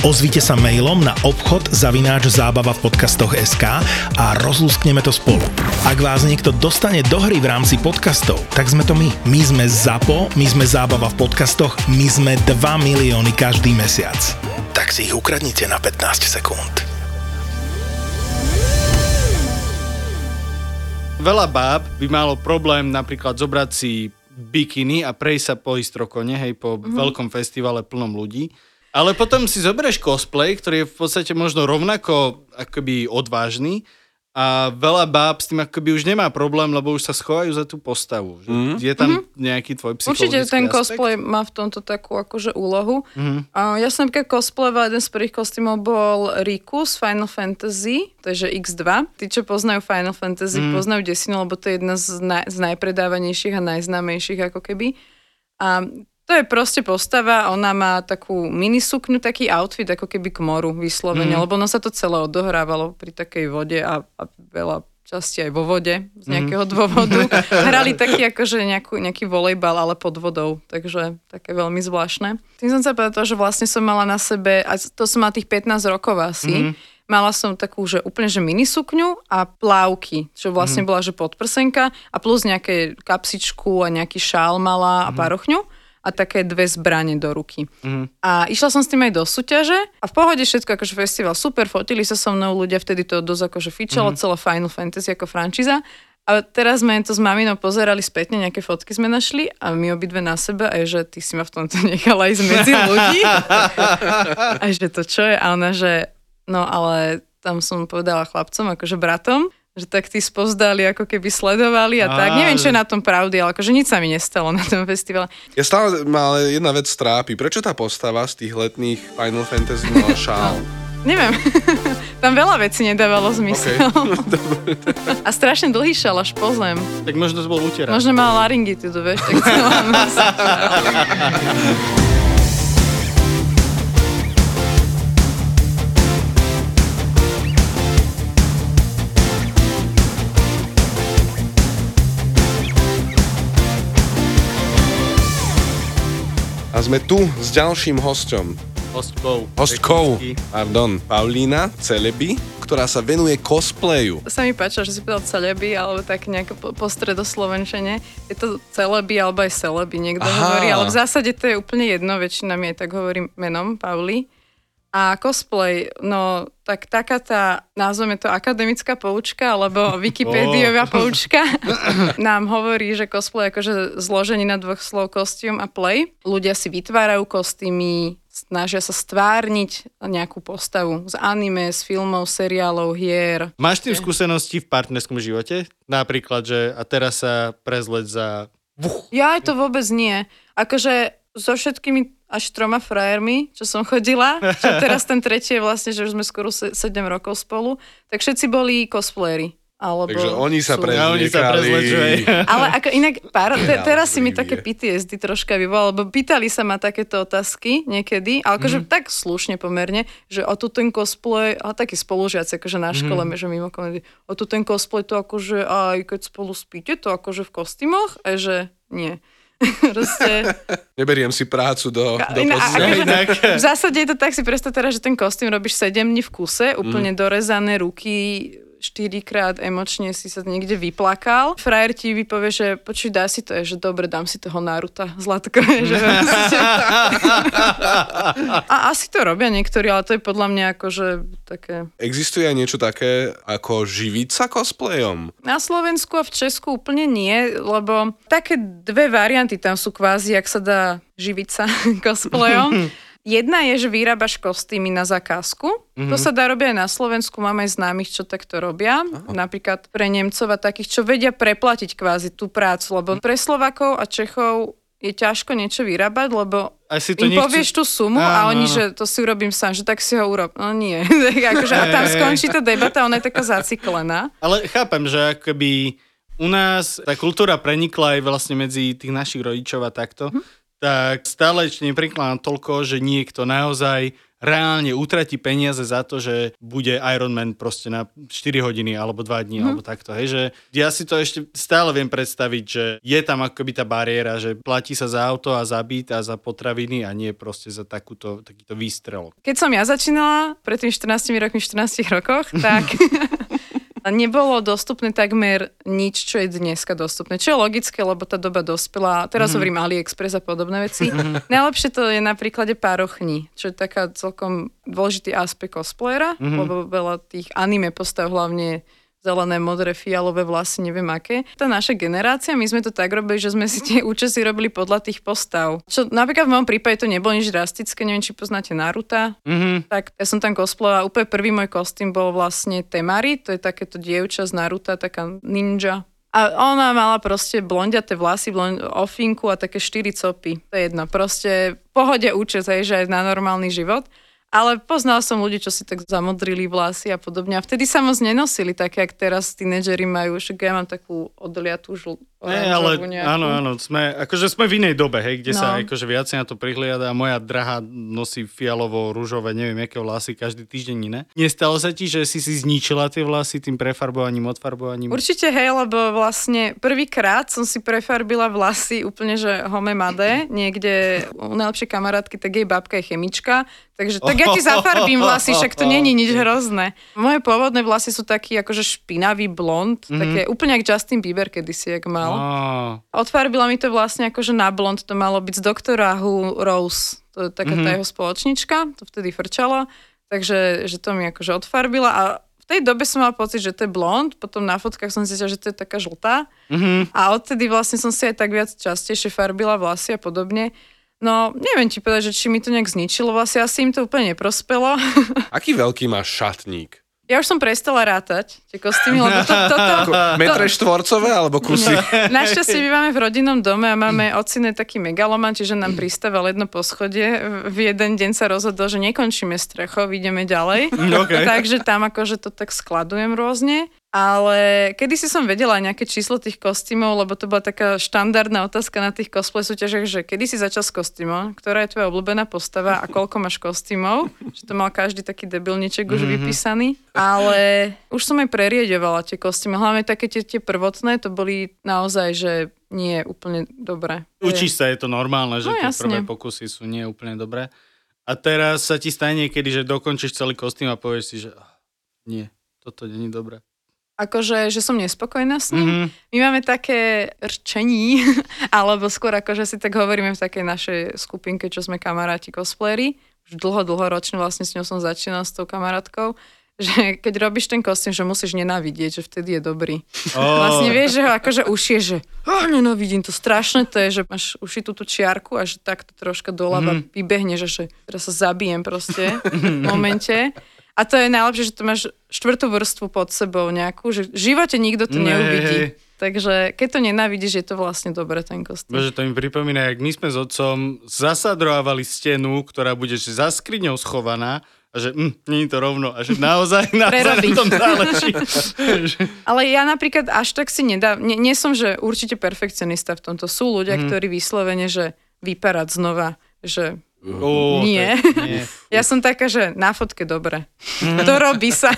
Ozvite sa mailom na obchod zavináč zábava v podcastoch SK a rozlúskneme to spolu. Ak vás niekto dostane do hry v rámci podcastov, tak sme to my. My sme ZAPO, my sme zábava v podcastoch, my sme 2 milióny každý mesiac. Tak si ich ukradnite na 15 sekúnd. Veľa báb by malo problém napríklad zobrať si bikiny a prejsť sa po Istrokone, hej, po mm-hmm. veľkom festivale plnom ľudí. Ale potom si zoberieš cosplay, ktorý je v podstate možno rovnako akoby odvážny a veľa báb s tým akoby už nemá problém, lebo už sa schovajú za tú postavu. Mm. Je tam mm-hmm. nejaký tvoj psychologický Určite ten aspekt? cosplay má v tomto takú akože úlohu. Mhm. A ja som napríklad cosplayovala, jeden z prvých kostýmov bol Riku z Final Fantasy, to je že X2. Tí, čo poznajú Final Fantasy, Mhm. poznajú desinu, lebo to je jedna z, naj, z najpredávanejších a najznámejších ako keby. A to je proste postava, ona má takú minisukňu, taký outfit ako keby k moru vyslovene, Mhm. lebo ono sa to celé odohrávalo pri takej vode a, a veľa časti aj vo vode z nejakého dôvodu. Hrali taký akože nejakú, nejaký volejbal, ale pod vodou, takže také veľmi zvláštne. Tým som sa povedala, že vlastne som mala na sebe, a to som mala tých 15 rokov asi, Mala som takú, že úplne, že minisukňu a plávky, čo vlastne bola, že podprsenka a plus nejaké kapsičku a nejaký šál mala a parochňu a také dve zbranie do ruky. A išla som s tým aj do súťaže a v pohode všetko, akože festival super, fotili sa so mnou ľudia, vtedy to dosť akože fičalo, celé Final Fantasy ako frančíza. A teraz sme to s maminou pozerali spätne, nejaké fotky sme našli a my obidve na sebe, aj že ty si ma v tomto nechala ísť medzi ľudí. A že to čo je? A ona, že no ale tam som povedala chlapcom, akože bratom, že tak tí spozdali, ako keby sledovali a tak. Á. Neviem, čo je na tom pravdy, ale akože nič sa mi nestalo na tom festivale. Ja stále ma ale jedna vec trápi. Prečo tá postava z tých letných Final Fantasy mala šál? Neviem. Tam veľa vecí nedávalo zmysel. A strašne dlhý šal až po zem. Tak možno to bol úterák. Možno mal laryngitidu, vieš, tak celá A sme tu s ďalším hosťom. Hostkou. Hostkou, pardon, Paulína Celeby, ktorá sa venuje cosplayu. Sa mi páčilo, že si povedal celeby, alebo tak nejako po, po stredoslovenčene. Je to celeby, alebo aj celeby, niekto Aha. hovorí, ale v zásade to je úplne jedno, väčšina mi aj tak hovorí menom Pauli. A cosplay, no tak taká tá, nazveme to akademická poučka, alebo Wikipédiová poučka, nám hovorí, že cosplay je akože zloženie na dvoch slov kostium a play. Ľudia si vytvárajú kostýmy, snažia sa stvárniť nejakú postavu z anime, z filmov, seriálov, hier. Máš tým skúsenosti v partnerskom živote? Napríklad, že a teraz sa prezleť za... Ja aj to vôbec nie. Akože so všetkými až troma frajermi, čo som chodila, čo teraz ten tretí je vlastne, že už sme skoro 7 rokov spolu, tak všetci boli cosplayeri. Alebo Takže oni sa A oni sa prezliekali. prezlečujú. Ale ako inak, pár, te, teraz si mi také PTSD troška vyvolalo, lebo pýtali sa ma takéto otázky niekedy, ale akože tak slušne pomerne, že o tu ten cosplay, a takí spolužiaci akože na škole, že mimo komedy, o tu ten cosplay to akože aj keď spolu spíte, to akože v kostýmoch, a že nie. Proste, Neberiem si prácu do, do postele. akože- v zásade je to tak, si predstav teraz, že ten kostým robíš 7 dní v kuse, úplne dorezané ruky, štyrikrát emočne si sa niekde vyplakal. Frajer ti vypovie, že počuj, dá si to, je, že dobre, dám si toho Naruta, Zlatko. Že a asi to robia niektorí, ale to je podľa mňa akože také... Existuje aj niečo také ako živiť sa cosplayom? Na Slovensku a v Česku úplne nie, lebo také dve varianty tam sú kvázi, ak sa dá živiť sa cosplayom. Jedna je, že vyrábaš kostýmy na zakázku. Mm-hmm. To sa dá robiť aj na Slovensku, máme aj známych, čo takto robia. Aha. Napríklad pre Nemcov a takých, čo vedia preplatiť kvázi tú prácu, lebo pre Slovakov a Čechov je ťažko niečo vyrábať, lebo Asi to im nechcú- povieš tú sumu a Áno, oni, áno. že to si urobím sám, že tak si ho urob. No nie. Akože, a tam skončí tá debata, ona je taká zaciklená. Ale chápem, že akoby u nás tá kultúra prenikla aj vlastne medzi tých našich rodičov a takto, Mhm. Tak stále ešte neprenikla na toľko, že niekto naozaj reálne utratí peniaze za to, že bude Ironman proste na 4 hodiny alebo 2 dní Mhm. alebo takto. Hej, že ja si to ešte stále viem predstaviť, že je tam akoby tá bariéra, že platí sa za auto a za byt a za potraviny a nie proste za takúto, takýto výstrelok. Keď som ja začínala, pred tým 14 rokmi, 14 rokoch, tak nebolo dostupné takmer nič, čo je dneska dostupné. Čo je logické, lebo tá doba dospela. Teraz mm. hovorím AliExpress a podobné veci. Najlepšie to je na príklade párochní, čo je taká celkom dôležitý aspekt cosplayera, mm. lebo veľa tých anime postav hlavne zelené, modré, fialové vlasy, neviem aké. Tá naša generácia, my sme to tak robili, že sme si tie účesy robili podľa tých postav. Čo napríklad v mojom prípade to nebolo nič drastické, neviem, či poznáte Naruta. Mhm. Tak ja som tam cosplayovala, úplne prvý môj kostým bol vlastne Temari, to je takéto dievča z Naruta, taká ninja. A ona mala proste blondiaté vlasy, blond, ofinku a také štyri copy. To je jedno. Proste pohode účes, hej, že aj na normálny život. Ale poznal som ľudí, čo si tak zamodrili vlasy a podobne. A vtedy sa moc nenosili také, jak teraz tínedžeri majú. Však ja mám takú odliatú žl... Nie, ale nejakú. áno, áno, sme, akože sme v inej dobe, hej, kde no. sa akože viacej na to prihliada a moja drahá nosí fialovo, rúžové, neviem, aké vlasy každý týždeň iné. Nestalo sa ti, že si si zničila tie vlasy tým prefarbovaním, odfarbovaním? Určite hej, lebo vlastne prvýkrát som si prefarbila vlasy úplne, že home made, niekde u najlepšej kamarátky, tak jej babka je chemička, takže tak ja ti zafarbím vlasy, však to není nič hrozné. Moje pôvodné vlasy sú taký akože špinavý blond, mm-hmm. také úplne ako Justin Bieber kedysi, jak mal. Á, Odfarbila mi to vlastne akože na blond, to malo byť z doktora Who Rose, to je taká tá jeho spoločnička, to vtedy frčalo, takže že to mi akože odfarbila a v tej dobe som mala pocit, že to je blond, potom na fotkách som zistila, že to je taká žltá mhm. a odtedy vlastne som si aj tak viac častejšie farbila vlasy a podobne. No, neviem ti povedať, že či mi to nejak zničilo vlasy, asi im to úplne neprospelo. Aký veľký máš šatník? Ja už som prestala rátať tie kostýmy, lebo to, toto... Metre štvorcové alebo kusy? Našťastie bývame v rodinnom dome a máme ocine taký megaloman, čiže nám pristával jedno poschodie. V jeden deň sa rozhodol, že nekončíme strechov, ideme ďalej. okay. Takže tam akože to tak skladujem rôzne. Ale kedy si som vedela aj nejaké číslo tých kostýmov, lebo to bola taká štandardná otázka na tých cosplay súťažiach, že kedy si začal s kostýmom, ktorá je tvoja obľúbená postava a koľko máš kostýmov, že to mal každý taký debilniček už vypísaný. Ale už som aj prerieďovala tie kostýmy, hlavne také tie, tie prvotné, to boli naozaj, že nie úplne dobré. Učíš sa, je to normálne, že No, tie jasne. prvé pokusy sú nie úplne dobré. A teraz sa ti stane niekedy, že dokončíš celý kostým a povieš si, že nie, toto není dobré. Akože, že som nespokojná s ním. Mhm. My máme také rčení, alebo skôr akože si tak hovoríme v takej našej skupinke, čo sme kamaráti cosplayery. Už dlho, dlho ročne vlastne s ňou som začínala s tou kamarátkou že keď robíš ten kostým, že musíš nenávidieť, že vtedy je dobrý. Oh. Vlastne vieš, že ho akože ušie, že oh, nenávidím to strašné, to je, že máš ušitú tú čiarku a že takto troška doľava mm. vybehne, že, že teraz sa zabijem proste v momente. A to je najlepšie, že to máš štvrtú vrstvu pod sebou nejakú, že v živote nikto to Ne, neuvidí. Takže keď to nenávidíš, je to vlastne dobre ten kostým. Bože, to mi pripomína, jak my sme s otcom zasadrovali stenu, ktorá bude že za skriňou schovaná a že hm, nie je to rovno a že naozaj, naozaj na tom záleží. Ale ja napríklad až tak si nedá, nie, nie som, že určite perfekcionista v tomto. Sú ľudia, mm. ktorí vyslovene, že vyparať znova, že Ó, Nie. nie. ja som taká, že na fotke dobre. Mhm. To robí sa.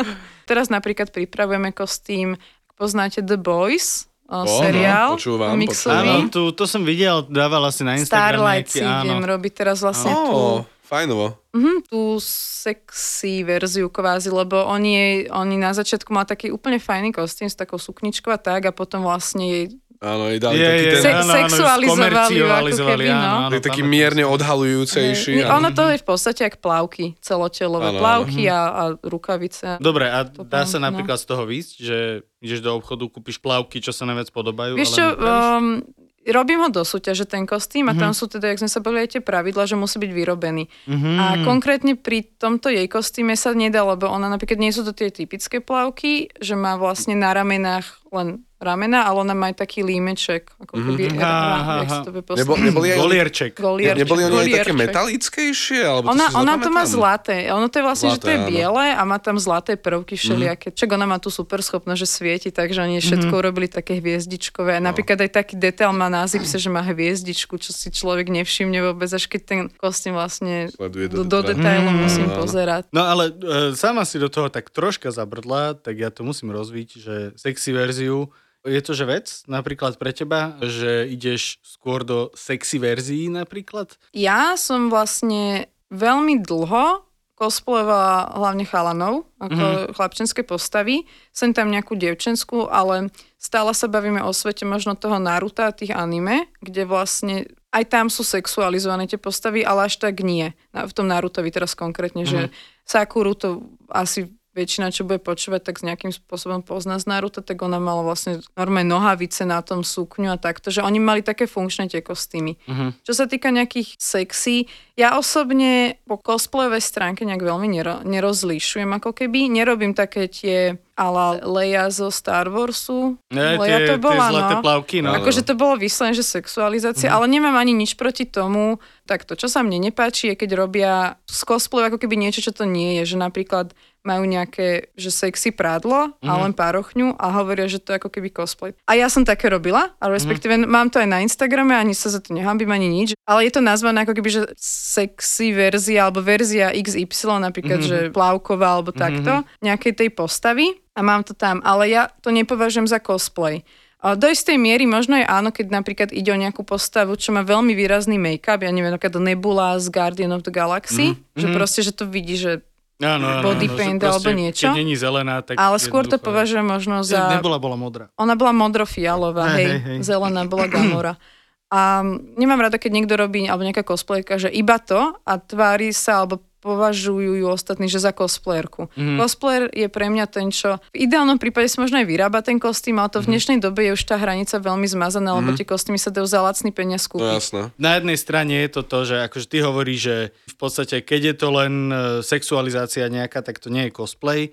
Teraz napríklad pripravujeme kostým, poznáte The Boys, o, no, seriál počúvam, komiksový. Áno, tu, to som videl, dával asi na Instagram Starlight si idem robiť teraz vlastne tú, Ó, fajnovo. mhm, tú sexy verziu kvázi, lebo oni, oni na začiatku mal taký úplne fajný kostým s takou sukničkou a tak a potom vlastne jej Áno, jej dali Je, taký je, ten... Se- sexualizovali ju ako skomercializovali, keby, no. áno, áno, je taký mierne odhalujúcejší. Áno. ono to je v podstate jak plavky, celotelové Áno, áno. plavky a, a rukavice. Dobre, a To dá sa no. napríklad z toho výsť, že ideš do obchodu, kúpiš plavky, čo sa najviac podobajú, Vieš čo, um, robím ho do súťaže, ten kostým, a tam Mhm. sú teda, jak sme sa aj tie pravidla, že musí byť vyrobený. Mhm. A konkrétne pri tomto jej kostýme sa nedá, lebo ona napríklad nie sú to tie typické plavky, že má vlastne na ramenách len ramena, ale ona má aj taký límeček, ako keby, mm-hmm. Aha, aha. to vie Nebo, neboli aj Golierček. Golierček. neboli oni aj také metalickejšie? Alebo to Ona, si ona to má zlaté. Ono to je vlastne, že to Zlaté, je áno. Mhm. biele a má tam zlaté prvky všelijaké. Čak ona má tú super schopnosť, že svieti, takže oni všetko Mhm. urobili také hviezdičkové. A No. napríklad aj taký detail má na zipse, že má hviezdičku, čo si človek nevšimne vôbec, až keď ten kostým vlastne Sleduje do, do detailu. Mhm. musím Áno. pozerať. No ale e, sama si do toho tak troška zabrdla, tak ja to musím rozviť, že sexy verziu, je to že vec napríklad pre teba, že ideš skôr do sexy verzií napríklad? Ja som vlastne veľmi dlho cosplayovala hlavne chalanov, ako Mhm. mm-hmm. chlapčenské postavy. Sem tam nejakú devčenskú, ale stále sa bavíme o svete možno toho Naruta a tých anime, kde vlastne aj tam sú sexualizované tie postavy, ale až tak nie. V tom Narutovi teraz konkrétne, mm-hmm. že Sakuru to asi väčšina, čo bude počúvať, tak s nejakým spôsobom pozná z Naruto, tak ona mala vlastne normálne nohavice na tom sukňu a takto, že oni mali také funkčné tie kostýmy. Mhm. Čo sa týka nejakých sexy, ja osobne po cosplayovej stránke nejak veľmi nero, nerozlišujem ako keby. Nerobím také tie ala Leia zo Star Warsu. Ne, Leia tie, to bola, tie zlaté no. plavky, no. Akože to bolo vyslené, že sexualizácia, ale nemám ani nič proti tomu. Takto, čo sa mne nepáči, je keď robia z cosplayu ako keby niečo, čo to nie je. Že napríklad majú nejaké, že sexy prádlo a len párochňu a hovoria, že to je ako keby cosplay. A ja som také robila, ale respektíve mám to aj na Instagrame, ani sa za to nehambím, ani nič. Ale je to nazvané ako keby, že sexy verzia, alebo verzia XY, napríklad, že plavková, alebo takto, nejakej tej postavy a mám to tam. Ale ja to nepovažujem za cosplay. Do istej miery možno je áno, keď napríklad ide o nejakú postavu, čo má veľmi výrazný make-up, ja neviem, napríklad Nebula z Guardian of the Galaxy, mm-hmm. že proste, že to vidí, že Áno, áno, body áno, paint alebo niečo. Keď není zelená, tak ale skôr to považujem možno za... Nebola, bola modrá. Ona bola modrofialová, Hej, hej, hej, zelená bola Gamora. A nemám rada, keď niekto robí, alebo nejaká cosplayerka, že iba to a tvári sa, alebo považujú ju ostatní, že za cosplayerku. Mhm. Mm. Cosplayer je pre mňa ten, čo v ideálnom prípade si možno aj vyrába ten kostým, ale to Mhm. v dnešnej dobe je už tá hranica veľmi zmazaná, lebo tie kostýmy sa dajú za lacný peniaz No kúpiť. jasné. Na jednej strane je to to, že akože ty hovoríš, že v podstate keď je to len e, sexualizácia nejaká, tak to nie je cosplay.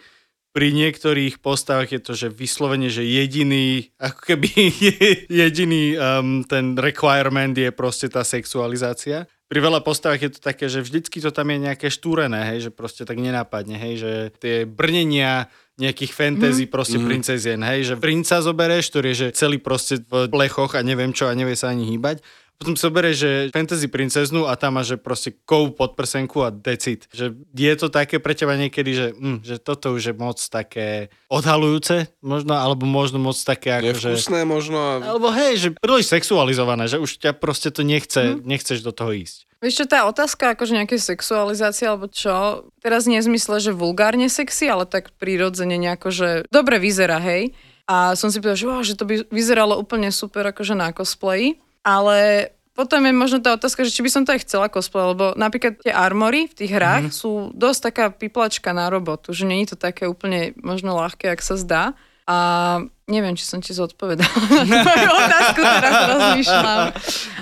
Pri niektorých postavách je to, že vyslovene, že jediný, ako keby jediný um, ten requirement je proste tá sexualizácia. Pri veľa postavách je to také, že vždycky to tam je nejaké štúrené, hej, že proste tak nenápadne, hej, že tie brnenia nejakých fantasy mm. proste mm. princezien, hej, že princa zobereš, ktorý je že celý proste v plechoch a neviem čo a nevie sa ani hýbať. Potom si zoberieš, že fantasy princeznu a tam máš, že proste kov pod prsenku a decit. Že je to také pre teba niekedy, že, mm, že toto už je moc také odhalujúce možno, alebo možno moc také ako, že... Nevkusné možno. a- Alebo hej, že príliš sexualizované, že už ťa proste to nechce, mm. nechceš do toho ísť. Vieš čo, tá otázka akože nejakej sexualizácie alebo čo, teraz nie v zmysle, že vulgárne sexy, ale tak prirodzene nejako, že dobre vyzerá, hej. A som si povedala, že, wow, že to by vyzeralo úplne super akože na cosplayi. Ale potom je možno tá otázka, že či by som to aj chcela cosplay, lebo napríklad tie armory v tých hrách mm-hmm. sú dosť taká piplačka na robotu, že je to také úplne možno ľahké, ak sa zdá. A neviem, či som ti zodpovedala na tvoju otázku, teraz rozmýšľam.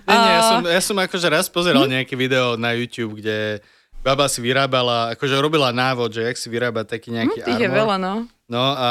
Nie, nie, ja som, ja som akože raz pozeral nejaké video na YouTube, kde baba si vyrábala, akože robila návod, že jak si vyrábať taký nejaký Hm, tých je armor. veľa, no. No a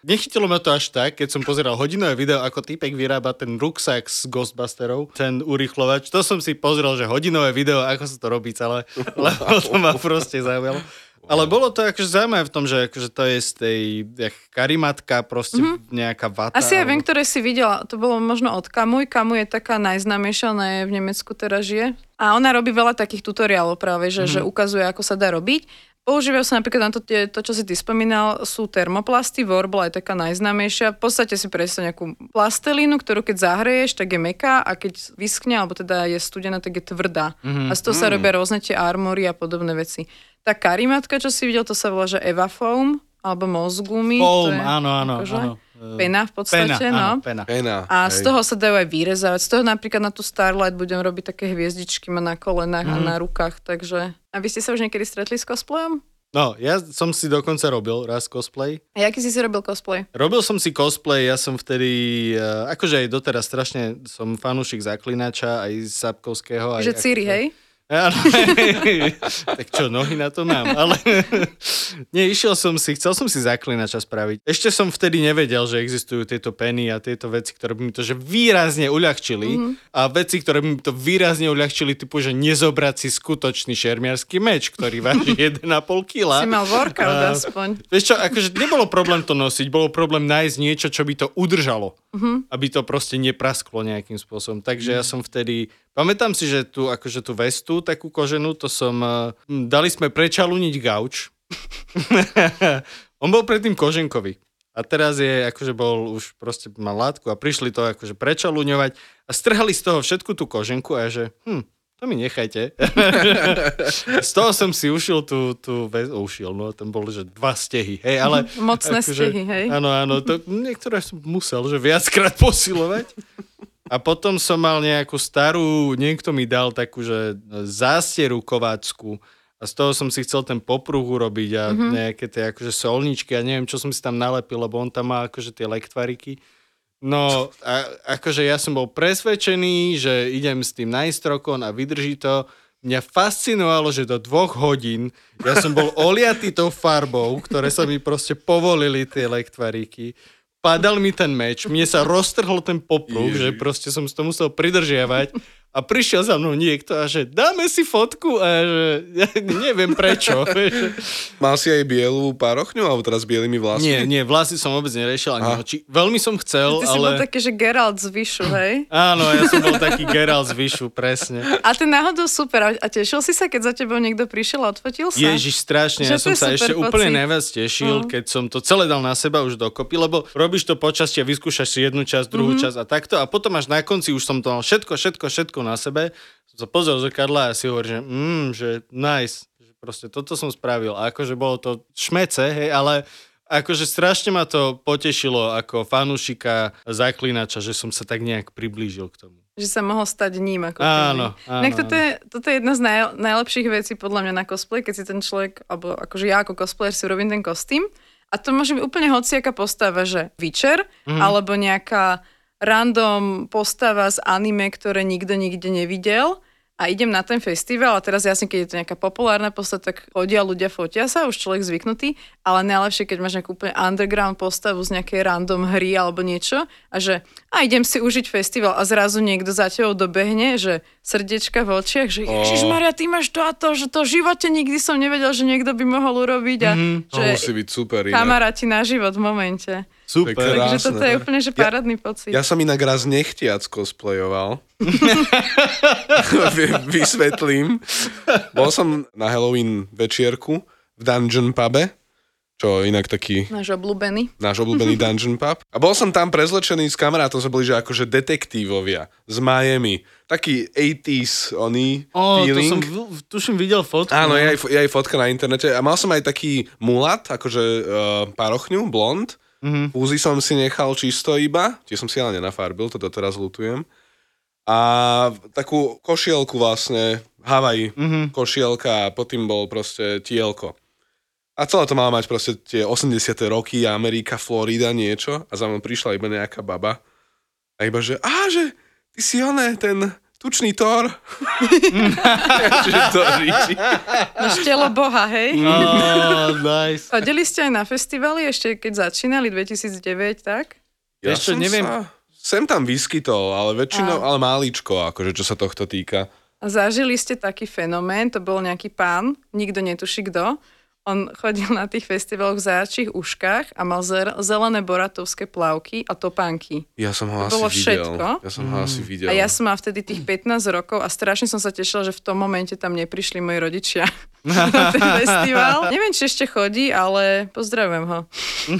nechytilo ma to až tak, keď som pozeral hodinové video, ako týpek vyrába ten ruksak z Ghostbusterov, ten urýchlovač. To som si pozrel, že hodinové video, ako sa to robí celé, lebo to ma proste zaujalo. Ale bolo to akože zaujímavé v tom, že akože to je z tej jak karimatka, proste mm-hmm. nejaká vata. Asi ja viem, alebo- ktoré si videla. To bolo možno od Kamuj. Kamuj je taká najznámejšia, ona je v Nemecku teraz žije. A ona robí veľa takých tutoriálov práve, že, mm-hmm. že ukazuje, ako sa dá robiť. Používajú sa napríklad na to, tie, to, čo si ty spomínal, sú termoplasty, Warble je taká najznámejšia. V podstate si predstav nejakú plastelínu, ktorú keď zahreješ, tak je meká a keď vyschne, alebo teda je studená, tak je tvrdá. Mm-hmm. A z toho sa robia rôzne tie armory a podobné veci. Tá karimatka, čo si videl, to sa volá, že Eva Foam, alebo Mozgumi. Foam, áno, áno, akože áno. Pena v podstate, Pena, no. áno, pena. Pena. A hej. z toho sa dajú aj vyrezávať. Z toho napríklad na tú Starlight budem robiť také hviezdičky má na kolenách mm. a na rukách, takže... A vy ste sa už niekedy stretli s cosplayom? No, ja som si dokonca robil raz cosplay. A aký si si robil cosplay? Robil som si cosplay, ja som vtedy, eh, akože aj doteraz strašne som fanúšik Zaklinača, aj Sapkovského. Aj Že Ciri, akože- hej? Áno. tak čo, nohy na to mám. Ale nie, išiel som si, chcel som si zaklinača spraviť. Ešte som vtedy nevedel, že existujú tieto peny a tieto veci, ktoré by mi to že výrazne uľahčili. Mm-hmm. A veci, ktoré by mi to výrazne uľahčili, typu, že nezobrať si skutočný šermiarský meč, ktorý váži 1,5 kg. Si mal workout aspoň. Vieš čo, akože nebolo problém to nosiť, bolo problém nájsť niečo, čo by to udržalo. Mm-hmm. Aby to proste neprasklo nejakým spôsobom. Takže mm-hmm. ja som vtedy Pamätám si, že tu, akože tú vestu, takú koženú, to som... Uh, dali sme prečaluniť gauč. On bol predtým koženkový. A teraz je, akože bol už proste mal látku a prišli to akože prečaluňovať a strhali z toho všetku tú koženku a že, hm, to mi nechajte. z toho som si ušil tú, tú väz, ušil, no tam boli, že dva stehy, hej, ale... Mocné akože, stehy, hej. Áno, áno, to niektoré som musel, že viackrát posilovať. A potom som mal nejakú starú, niekto mi dal takú, že zástieru kovácku a z toho som si chcel ten popruh urobiť a mm-hmm. nejaké tie akože solničky a neviem, čo som si tam nalepil, lebo on tam má akože tie lektvariky. No, a, akože ja som bol presvedčený, že idem s tým na istrokon a vydrží to. Mňa fascinovalo, že do dvoch hodín ja som bol oliatý tou farbou, ktoré sa mi proste povolili tie lektvariky padal mi ten meč, mne sa roztrhol ten popruh, že proste som si to musel pridržiavať a prišiel za mnou niekto a že dáme si fotku a že ja neviem prečo. Mal si aj bielú párochňu alebo teraz bielými vlasmi? Nie, nie, vlasy som vôbec neriešil ani oči. Veľmi som chcel, Ty ale... si bol taký, že Geralt z Vyšu, hej? Áno, ja som bol taký Geralt z Vyšu, presne. A ty náhodou super. A tešil si sa, keď za tebou niekto prišiel a odfotil sa? Ježiš, strašne. Že ja som sa ešte pocit. úplne najviac tešil, uh-huh. keď som to celé dal na seba už dokopy, lebo robíš to počasť a vyskúšaš si jednu časť, druhú uh-huh. časť a takto a potom až na konci už som to mal všetko, všetko, všetko na sebe som sa pozrel do zrkadla a si hovoril, že, mm, že nice, že proste toto som spravil. A akože bolo to šmece, hej, ale akože strašne ma to potešilo ako fanúšika zaklinača, že som sa tak nejak priblížil k tomu. Že sa mohol stať ním ako áno, áno, Nech toto, je, toto je jedna z naj, najlepších vecí podľa mňa na cosplay, keď si ten človek, alebo akože ja ako cosplayer si urobím ten kostým a to môže byť úplne hociaká postava, že Witcher, mm. alebo nejaká random postava z anime, ktoré nikto nikde nevidel a idem na ten festival a teraz jasne, keď je to nejaká populárna postava, tak chodia ľudia, fotia sa, už človek zvyknutý, ale najlepšie, keď máš nejakú úplne underground postavu z nejakej random hry alebo niečo a že a idem si užiť festival a zrazu niekto za tebou dobehne, že srdiečka v očiach, že Ježiš Maria, ty máš to a to, že to v živote nikdy som nevedel, že niekto by mohol urobiť a mm, že to musí byť super. Kamaráti na život v momente. Super. Takže toto je úplne že parádny ja, pocit. Ja som inak raz nechtiac cosplayoval. Vysvetlím. Bol som na Halloween večierku v Dungeon pube, čo inak taký... Náš obľúbený. Náš obľúbený Dungeon pub. A bol som tam prezlečený s kamarátom, sme boli že akože detektívovia z Miami. Taký 80s oný oh, feeling. to som tuším videl fotku. Áno, je aj, je aj fotka na internete. A mal som aj taký mulat, akože uh, parochňu, blond Mm-hmm. Úzy som si nechal čisto iba, tie som si ale nenafarbil, to teraz lutujem. A takú košielku vlastne, Havaj, mm-hmm. košielka a pod tým bol proste tielko. A celé to malo mať proste tie 80. roky, Amerika, Florida, niečo. A za mnou prišla iba nejaká baba. A iba, že, á, že ty si oné, ten tučný Thor. to Štelo boha, hej? Oh, nice. Chodili ste aj na festivaly ešte keď začínali 2009, tak? Ja ešte neviem. Sa, sem tam vyskytol, ale väčšinou, a... ale máličko, akože čo sa tohto týka. A zažili ste taký fenomén, to bol nejaký pán, nikto netuší kto, on chodil na tých festivaloch v záčich uškách a mal zelené boratovské plavky a topánky. Ja som ho to asi bolo videl. všetko. Ja som ho mm. asi videl. A ja som mal vtedy tých 15 rokov a strašne som sa tešila, že v tom momente tam neprišli moji rodičia na ten festival. Neviem, či ešte chodí, ale pozdravujem ho.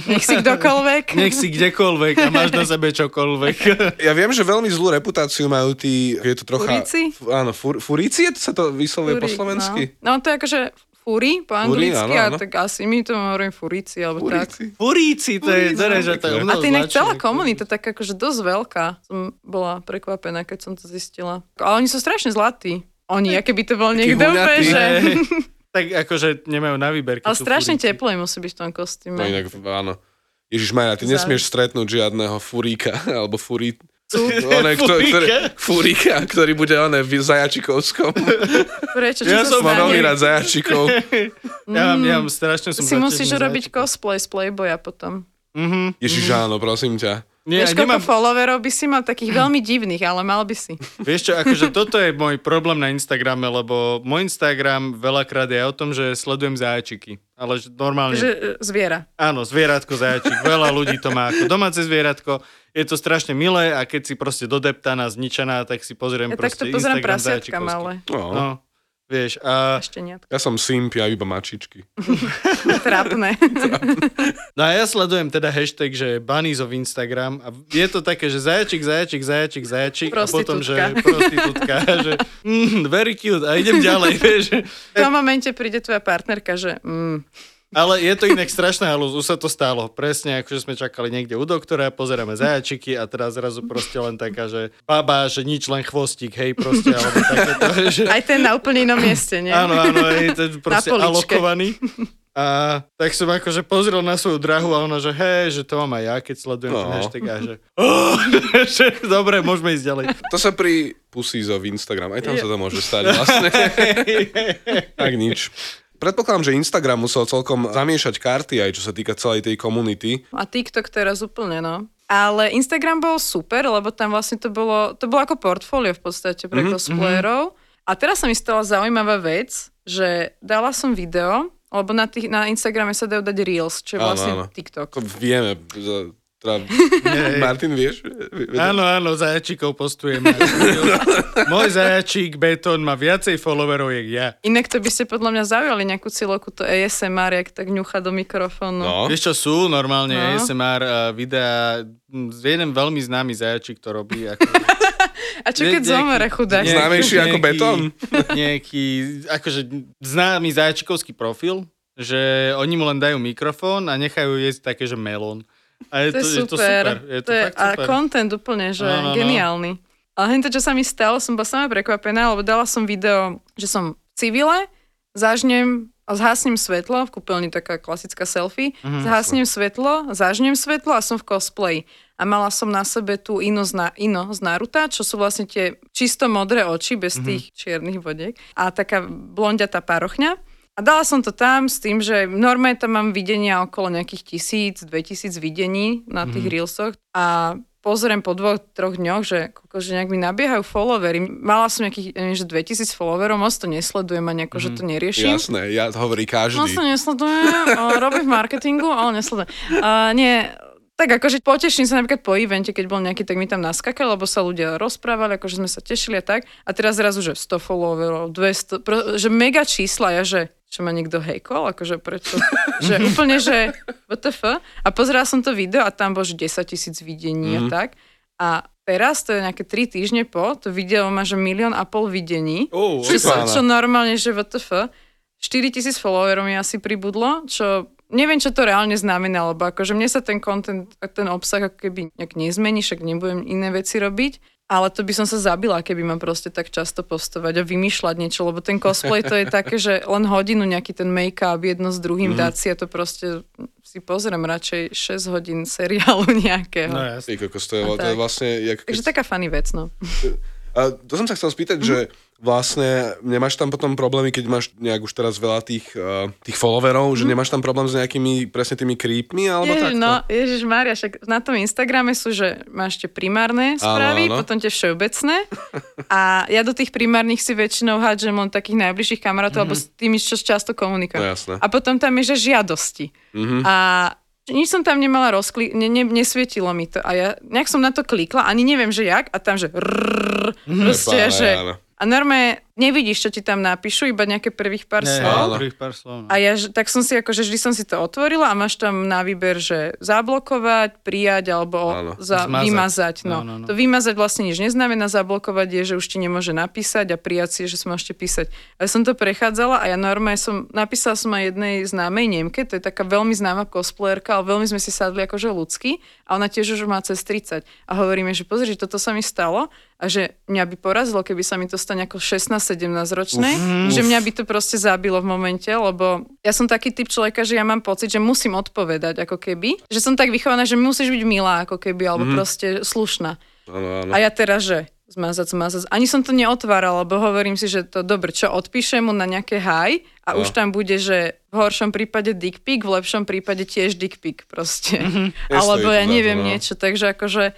Nech si kdokoľvek. Nech si kdekoľvek a máš na sebe čokoľvek. Ja viem, že veľmi zlú reputáciu majú tí, je to trocha... Furíci? Áno, fur, furíci sa to vyslovuje po slovensky? No. no to je akože Fúri po anglicky, Fúri, áno, áno. a tak asi my to hovorím furíci, alebo furíci. tak. Furíci, to je, to je, že to je A ty inak celá komunita tak akože dosť veľká. Som bola prekvapená, keď som to zistila. Ale oni sú strašne zlatí. Oni, aké by to bol niekto úplne, že... tak akože nemajú na výber. Ale strašne teplé musí byť v tom kostýme. No inak, áno. Ježiš Maja, ty nesmieš stretnúť žiadneho furíka, alebo furí, One, kto, Furika? ktorý, furika, ktorý bude one v zajačikovskom. Prečo? Ja Čo som sa Mám veľmi rád zajačikov. Ja, mám, ja mám strašne som Si musíš robiť cosplay z Playboya potom. Ježiš, áno, prosím ťa. Nie, Vieš, koľko nemám, followerov by si mal takých veľmi divných, ale mal by si. vieš čo, akože toto je môj problém na Instagrame, lebo môj Instagram veľakrát je o tom, že sledujem zajačiky. Ale že normálne... Že e, zviera. Áno, zvieratko, zajačik. Veľa ľudí to má ako domáce zvieratko. Je to strašne milé a keď si proste dodeptaná, zničená, tak si pozriem Ja proste takto pozerám Instagram zajačikovský. malé. No. No, vieš, a. Ja som simp, ja iba mačičky. Trápne. no a ja sledujem teda hashtag, že bunnies of Instagram a je to také, že zajačik, zajačik, zajačik, zajačik a potom, že prostitútka, že mm, very cute a idem ďalej, vieš. V tom momente príde tvoja partnerka, že mm, Ale je to inak strašná halus, už sa to stalo. Presne, akože sme čakali niekde u doktora, pozeráme zajačiky a teraz zrazu proste len taká, že baba, že nič, len chvostík, hej, proste, alebo takéto, že... aj ten na úplne inom mieste, nie? Áno, áno, je to proste alokovaný. A tak som akože pozrel na svoju drahu a ona, že hej, že to mám aj ja, keď sledujem ten No. hashtag a že, oh, že dobre, môžeme ísť ďalej. To sa pri Pussies of Instagram, aj tam sa to môže stať vlastne. tak nič. Predpokladám, že Instagram musel celkom zamiešať karty aj čo sa týka celej tej komunity. A TikTok teraz úplne, no. Ale Instagram bol super, lebo tam vlastne to bolo, to bolo ako portfólio v podstate pre mm-hmm. cosplayerov. A teraz sa mi stala zaujímavá vec, že dala som video, lebo na, tých, na Instagrame sa dajú dať Reels, čo je Áno, vlastne áno. TikTok. To vieme. Teda, Martin, vieš? Áno, áno, zajačikov postujeme. Môj zajačík Betón má viacej followerov, jak ja. Inak to by ste podľa mňa zaujali nejakú ciloku, to ASMR, jak tak ňucha do mikrofónu. No. Vieš čo, sú normálne No. ASMR uh, videá, m, jeden veľmi známy zajačík to robí. Ako, A čo keď zomere chudák? Známejší ako betón? Nejaký, akože známy zajačikovský profil, že oni mu len dajú mikrofón a nechajú jesť také, že melón. A je To to, je super. super. Je to, to je, fakt a super. content úplne, že No, no, no. geniálny. Ale hneď to, čo sa mi stalo, som bola sama prekvapená, lebo dala som video, že som v civile, zažnem a zhasnem svetlo, v kúpeľni taká klasická selfie, Mhm. zhasnem svetlo, zažnem svetlo a som v cosplay. A mala som na sebe tú Ino z, na, Ino z Naruta, čo sú vlastne tie čisto modré oči, bez Mhm. tých čiernych vodiek. A taká blondiatá parochňa. A dala som to tam s tým, že normálne tam mám videnia okolo nejakých tisíc, 2000 videní na tých Mhm. reelsoch a pozriem po dvoch, troch dňoch, že, že nejak mi nabiehajú followery. Mala som nejakých, ja neviem, že 2000 followerov, moc to nesledujem a nejako, že Mhm. to neriešim. Jasné, ja to hovorí každý. Moc to nesledujem, robím v marketingu, ale nesledujem. Uh, nie, tak akože poteším sa napríklad po evente, keď bol nejaký, tak mi tam naskakal, lebo sa ľudia rozprávali, akože sme sa tešili a tak. A teraz zrazu, že 100 followerov, 200, pro, že mega čísla, ja že čo ma niekto hejkol, akože prečo, že úplne, že WTF. A pozerala som to video a tam bolo, že 10 tisíc videní a tak. A teraz, to je nejaké 3 týždne po, to video má, že milión a pol videní. Oh, Čo, sa, čo normálne, že WTF, 4000 followerov mi asi pribudlo, čo neviem, čo to reálne znamená, lebo akože mne sa ten content, ten obsah ako keby nejak nezmení, však nebudem iné veci robiť, ale to by som sa zabila, keby mám proste tak často postovať a vymýšľať niečo, lebo ten cosplay to je také, že len hodinu nejaký ten make-up jedno s druhým mm-hmm. dať si a to proste si pozriem radšej 6 hodín seriálu nejakého. No jasne. To je, to je vlastne... Jak keď, Takže taká funny vec, no. a to som sa chcel spýtať, Mhm. že vlastne nemáš tam potom problémy, keď máš nejak už teraz veľa tých, uh, tých followerov, že nemáš tam problém s nejakými presne tými creepmi alebo Mhm. Ježiš, takto? no, Ježiš Mária, však na tom Instagrame sú, že máš tie primárne správy, áno. potom tie všeobecné a ja do tých primárnych si väčšinou hádžem len takých najbližších kamarátov, alebo s tými, čo často komunikujem. No jasné. A potom tam je, že žiadosti. A nič som tam nemala rozklik, ne, ne, nesvietilo mi to. A ja nejak som na to klikla, ani neviem, že jak, a tam, že rrrr, proste, Prepána, že... A normálne nevidíš, čo ti tam napíšu, iba nejaké prvých pár Ne, slov. prvých pár slov. no. A ja, tak som si akože vždy som si to otvorila a máš tam na výber, že zablokovať, prijať alebo Áno. za, Zmazať. vymazať. No. No, no, no. To vymazať vlastne nič neznamená, zablokovať je, že už ti nemôže napísať a prijať si, že si môžete písať. A ja som to prechádzala a ja normálne som, napísala som aj jednej známej Nemke, to je taká veľmi známa cosplayerka, ale veľmi sme si sadli akože ľudský a ona tiež už má cez 30. A hovoríme, že pozri, že toto sa mi stalo a že mňa by porazilo, keby sa mi to stane ako 16-17 ročnej, že mňa by to proste zabilo v momente, lebo ja som taký typ človeka, že ja mám pocit, že musím odpovedať ako keby, že som tak vychovaná, že musíš byť milá ako keby, alebo proste slušná. Áno, áno. A ja teraz, že zmazať, zmazať. Ani som to neotvárala, lebo hovorím si, že to dobre, čo odpíšem mu na nejaké haj a No. už tam bude, že v horšom prípade dick pic, v lepšom prípade tiež dick pic proste. Alebo Nestojí ja neviem no. niečo, takže akože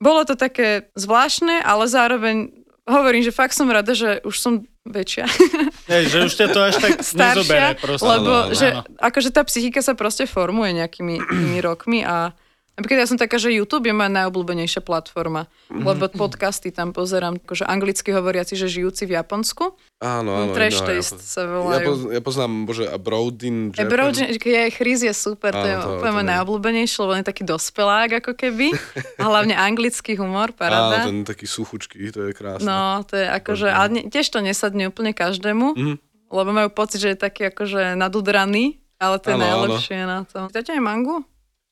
bolo to také zvláštne, ale zároveň hovorím, že fakt som rada, že už som väčšia, Hej, že už ťa to až tak nezobere staršia, proste. lebo Áno, áno, že áno. akože tá psychika sa proste formuje nejakými tými rokmi a napríklad ja som taká, že YouTube je moja najobľúbenejšia platforma, Mhm. lebo podcasty tam pozerám, akože anglicky hovoriaci, že žijúci v Japonsku. Áno, áno. Trash no, ja Taste poz- sa Ja, volajú. poz, ja poznám, bože, Abroad in Japan. Ebro, je Chris je super, to je Áno, to- úplne môj viem. najobľúbenejší, lebo on je taký dospelák ako keby. A hlavne anglický humor, Áno, paráda. ten taký suchučký, to je krásne. No, to je akože, ale ne, tiež to nesadne úplne každému, Mhm. lebo majú pocit, že je taký akože nadudraný, ale to je Áno, áno. najlepšie na tom. Dáte aj mangu?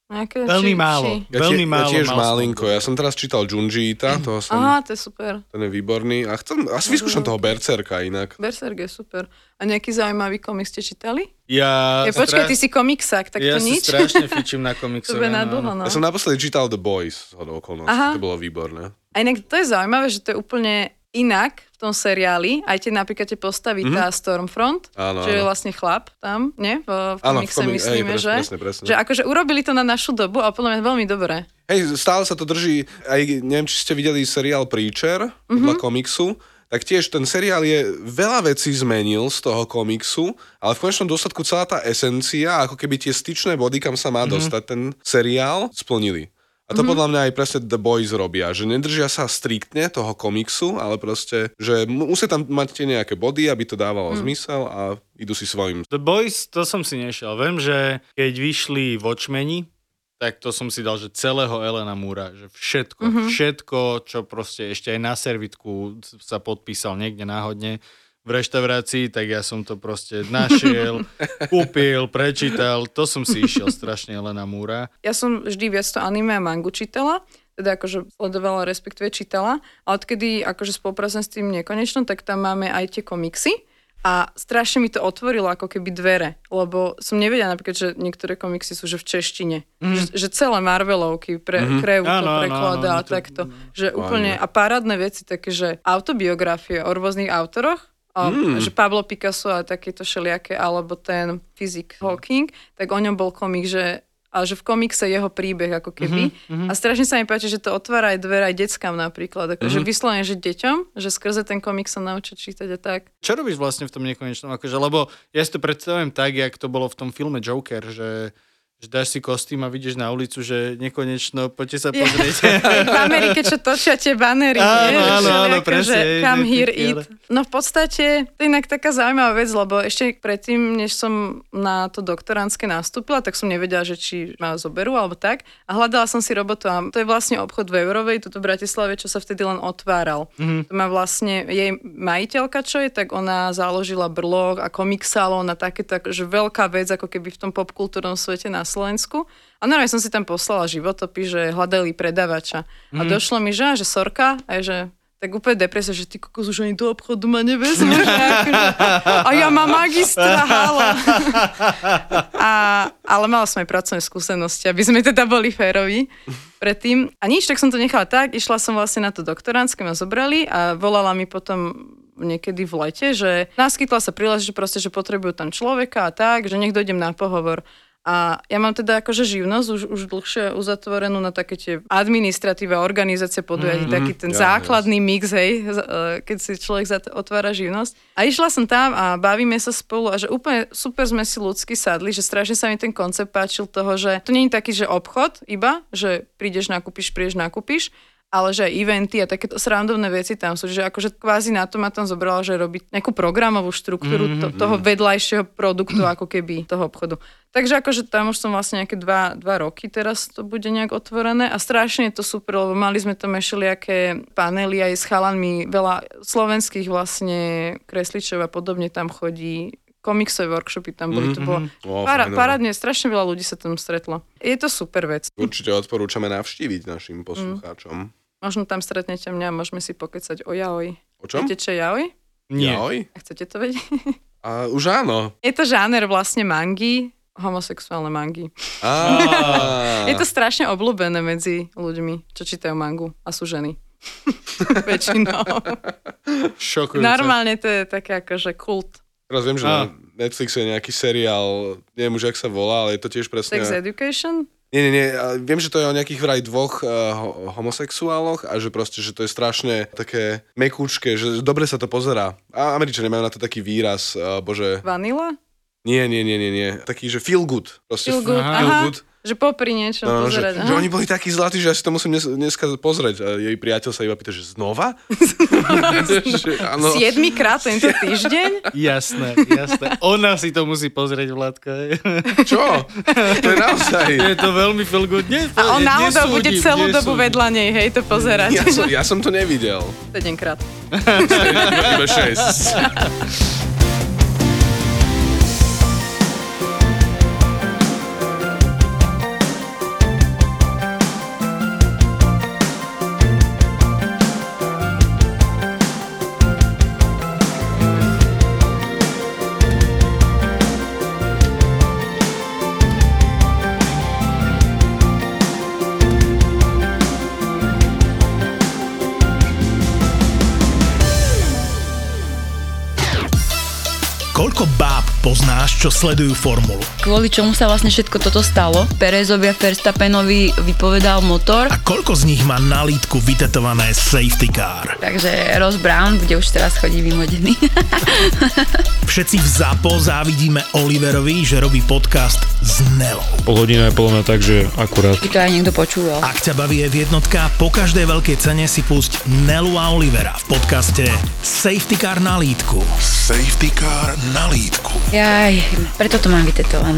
Nejaké, Veľmi či- málo. či- Ja, Veľmi málo ja tiež malinko. to. Ja som teraz čítal Junji Ita, toho som, Aha, to je super. ten je výborný. A chcem, asi vyskúšam toho Bercerka inak. Berserk je super. A nejaký zaujímavý komik ste čítali? Ja, Ja, počkaj, ty si komiksák, tak ja to si nič? strašne fičím na To komiksové. bude na áno, dlho, áno. no. Ja som naposledy čítal The Boys, hodou okolností. To bolo výborné. A inak to je zaujímavé, že to je úplne inak v tom seriáli, aj tie napríklad tie postavy, Mhm. tá Stormfront, Áno, čo je áno. vlastne chlap tam, nie? V, v Áno, komikse komi- hej, myslíme, presne, že? presne, presne. Že akože urobili to na našu dobu a podľa mňa veľmi dobré. Hej, stále sa to drží, aj neviem, či ste videli seriál Preacher, Mhm. podľa komiksu, tak tiež ten seriál je veľa vecí zmenil z toho komiksu, ale v konečnom dôsledku celá tá esencia, ako keby tie styčné body, kam sa má Mhm. dostať ten seriál, splnili. A to Mhm. podľa mňa aj presne The Boys robia, že nedržia sa striktne toho komiksu, ale proste, že mu- musia tam mať tie nejaké body, aby to dávalo Mhm. zmysel a idú si svojim. The Boys, to som si nešiel. Viem, že keď vyšli Watchmeni, tak to som si dal, že celého Elena Múra, že všetko, Mhm. mm-hmm. všetko, čo proste ešte aj na servitku sa podpísal niekde náhodne v reštaurácii, tak ja som to proste našiel, kúpil, prečítal, to som si išiel strašne Elena Múra. Ja som vždy viac to anime a mangu čítala, teda akože sledovala, respektíve čítala, a odkedy akože spolupracujem s tým nekonečno, tak tam máme aj tie komiksy. A strašne mi to otvorilo ako keby dvere, lebo som nevedela napríklad, že niektoré komiksy sú že v češtine. Mm. Že, že celé Marvelovky, pre, mm-hmm. krev to Áno, áno, prekladá áno, a to- takto. Že úplne, a parádne veci, také, že autobiografie o rôznych autoroch, o, Mm. že Pablo Picasso a takéto všelijaké, alebo ten fyzik Hawking, tak o ňom bol komik, že a že v komikse jeho príbeh ako keby. Mm-hmm. A strašne sa mi páči, že to otvára aj dvere aj deckám napríklad. Akože mm-hmm. vyslovene, že deťom, že skrze ten komik sa naučia čítať a tak. Čo robíš vlastne v tom nekonečnom? Akože, lebo ja si to predstavujem tak, jak to bolo v tom filme Joker, že že dáš si kostým a vidíš na ulicu, že nekonečno, poďte sa pozrieť. v Amerike, čo točia tie banery, Áno, áno, áno, že presne, Come že here, ty- eat. No v podstate, to je inak taká zaujímavá vec, lebo ešte predtým, než som na to doktoránske nastúpila, tak som nevedela, že či ma zoberú alebo tak. A hľadala som si robotu a to je vlastne obchod v Eurovej, tuto v Bratislave, čo sa vtedy len otváral. Mm-hmm. To má vlastne, jej majiteľka, čo je, tak ona založila brlog a komik salón a také, tak, že veľká vec, ako keby v tom popkultúrnom svete na Slovensku. A normálne som si tam poslala životopis, že hľadali predavača. A došlo mi, že, že sorka, a že tak úplne depresia, že ty kokos už ani do obchodu ma nevezmeš. akože. a ja mám magistra, halo. a, ale mala som aj pracovné skúsenosti, aby sme teda boli férovi predtým. A nič, tak som to nechala tak, išla som vlastne na to doktoránske, ma zobrali a volala mi potom niekedy v lete, že naskytla sa príležitosť, že proste, že potrebujú tam človeka a tak, že nech dojdem na pohovor. A ja mám teda akože živnosť už, už dlhšie uzatvorenú na také tie administratíve, organizácie podujatí, mm-hmm, taký ten ja, základný mix, hej, e, keď si človek otvára živnosť. A išla som tam a bavíme sa spolu a že úplne super sme si ľudsky sadli, že strašne sa mi ten koncept páčil toho, že to nie je taký, že obchod iba, že prídeš, nakúpiš, prídeš, nakúpiš, ale že aj eventy a takéto srandovné veci tam sú, že akože kvázi na to ma tam zobrala, že robiť nejakú programovú štruktúru to, toho vedľajšieho produktu ako keby toho obchodu. Takže akože tam už som vlastne nejaké dva, dva roky teraz to bude nejak otvorené a strašne je to super, lebo mali sme tam nejaké panely aj s chalanmi, veľa slovenských vlastne kresličov a podobne tam chodí komiksové workshopy tam boli, to bolo Ó, para, no. parádne, strašne veľa ľudí sa tam stretlo. Je to super vec. Určite odporúčame navštíviť našim poslucháčom. Možno tam stretnete mňa, môžeme si pokecať o jaoj. O čom? Viete, čo je jaoj? Nie. Jaoj? A chcete to vedieť? A už áno. je to žáner vlastne mangy homosexuálne mangy. Je to strašne obľúbené medzi ľuďmi, čo čítajú mangu a sú ženy. Väčšinou. Šokujúce. Normálne to je také akože kult. Teraz viem, že na Netflixe je nejaký seriál, neviem už, jak sa volá, ale je to tiež presne... Sex education? Nie, nie, nie, viem, že to je o nejakých vraj dvoch uh, ho- homosexuáloch a že proste, že to je strašne také mekúčke, že dobre sa to pozerá. A Američania majú na to taký výraz, uh, bože, Vanilla? nie, nie, nie, nie, nie, taký, že feel good. Proste Feel good, feel good. Že popri niečom No, že, pozerať. že aha. oni boli takí zlatí, že ja si to musím dnes, dneska pozrieť. A jej priateľ sa iba pýta, že znova? že, áno. Siedmikrát tento týždeň? Jasné, jasné. Ona si to musí pozrieť, Vládka. Čo? To je naozaj... Je to veľmi feel good. Nie, A on náhodou bude nesúdim, celú dobu nesúdim. vedľa nej, hej, to pozerať. Ja som, ja som to nevidel. Sedemkrát. Iba 6. poznáš, čo sledujú formulu? Kvôli čomu sa vlastne všetko toto stalo? Perezovi a Verstappenovi vypovedal motor, A koľko z nich má na lítku vytetované safety car? takže Ross Brown, kde už teraz chodí vymodený. Všetci v ZAPO závidíme Oliverovi, že robí podcast s Nelou. Pol hodina je podľa mňa tak, že akurát. By to aj niekto počúval. Ak ťa baví je jednotka, po každej veľkej cene si pusť Nelu a Olivera v podcaste Safety Car na lítku. Safety car na lítku. Jaj, preto to mám vytetované.